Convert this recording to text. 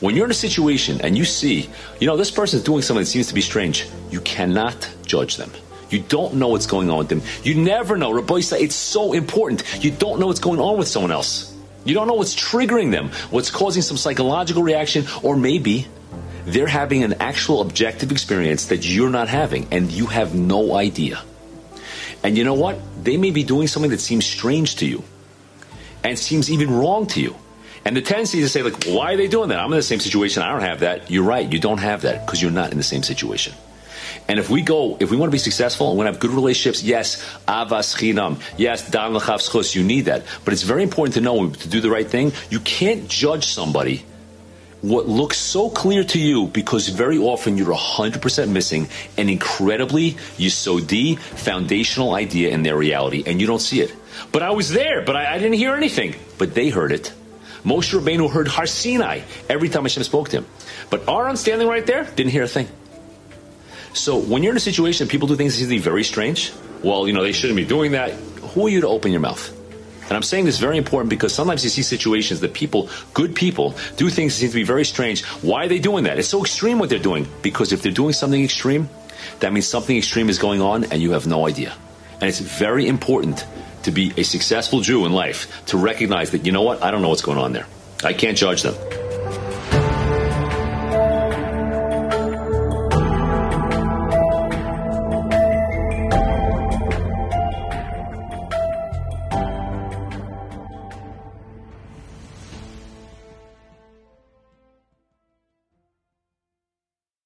When you're in a situation and you see, you know, this person is doing something that seems to be strange, you cannot judge them. You don't know what's going on with them. You never know. Rabbi said it's so important. You don't know what's going on with someone else. You don't know what's triggering them, what's causing some psychological reaction, or maybe they're having an actual objective experience that you're not having, and you have no idea. And you know what? They may be doing something that seems strange to you and seems even wrong to you. And the tendency to say, like, why are they doing that? I'm in the same situation. I don't have that. You're right. You don't have that because you're not in the same situation. And if we go, if we want to be successful and want to have good relationships, yes, avas chinam, yes, dan l'chavschus, you need that. But it's very important to know to do the right thing. You can't judge somebody what looks so clear to you because very often you're 100% missing an incredibly yisodi foundational idea in their reality and you don't see it. But I was there, but I, I didn't hear anything. But they heard it. Moshe Rabbeinu heard Har Sinai every time Hashem spoke to him. But Aaron standing right there didn't hear a thing. So when you're in a situation people do things that seem very strange, well, you know, they shouldn't be doing that. Who are you to open your mouth? And I'm saying this very important because sometimes you see situations that people, good people, do things that seem to be very strange. Why are they doing that? It's so extreme what they're doing. Because if they're doing something extreme, that means something extreme is going on and you have no idea. And it's very important to be a successful Jew in life to recognize that, you know what, I don't know what's going on there. I can't judge them.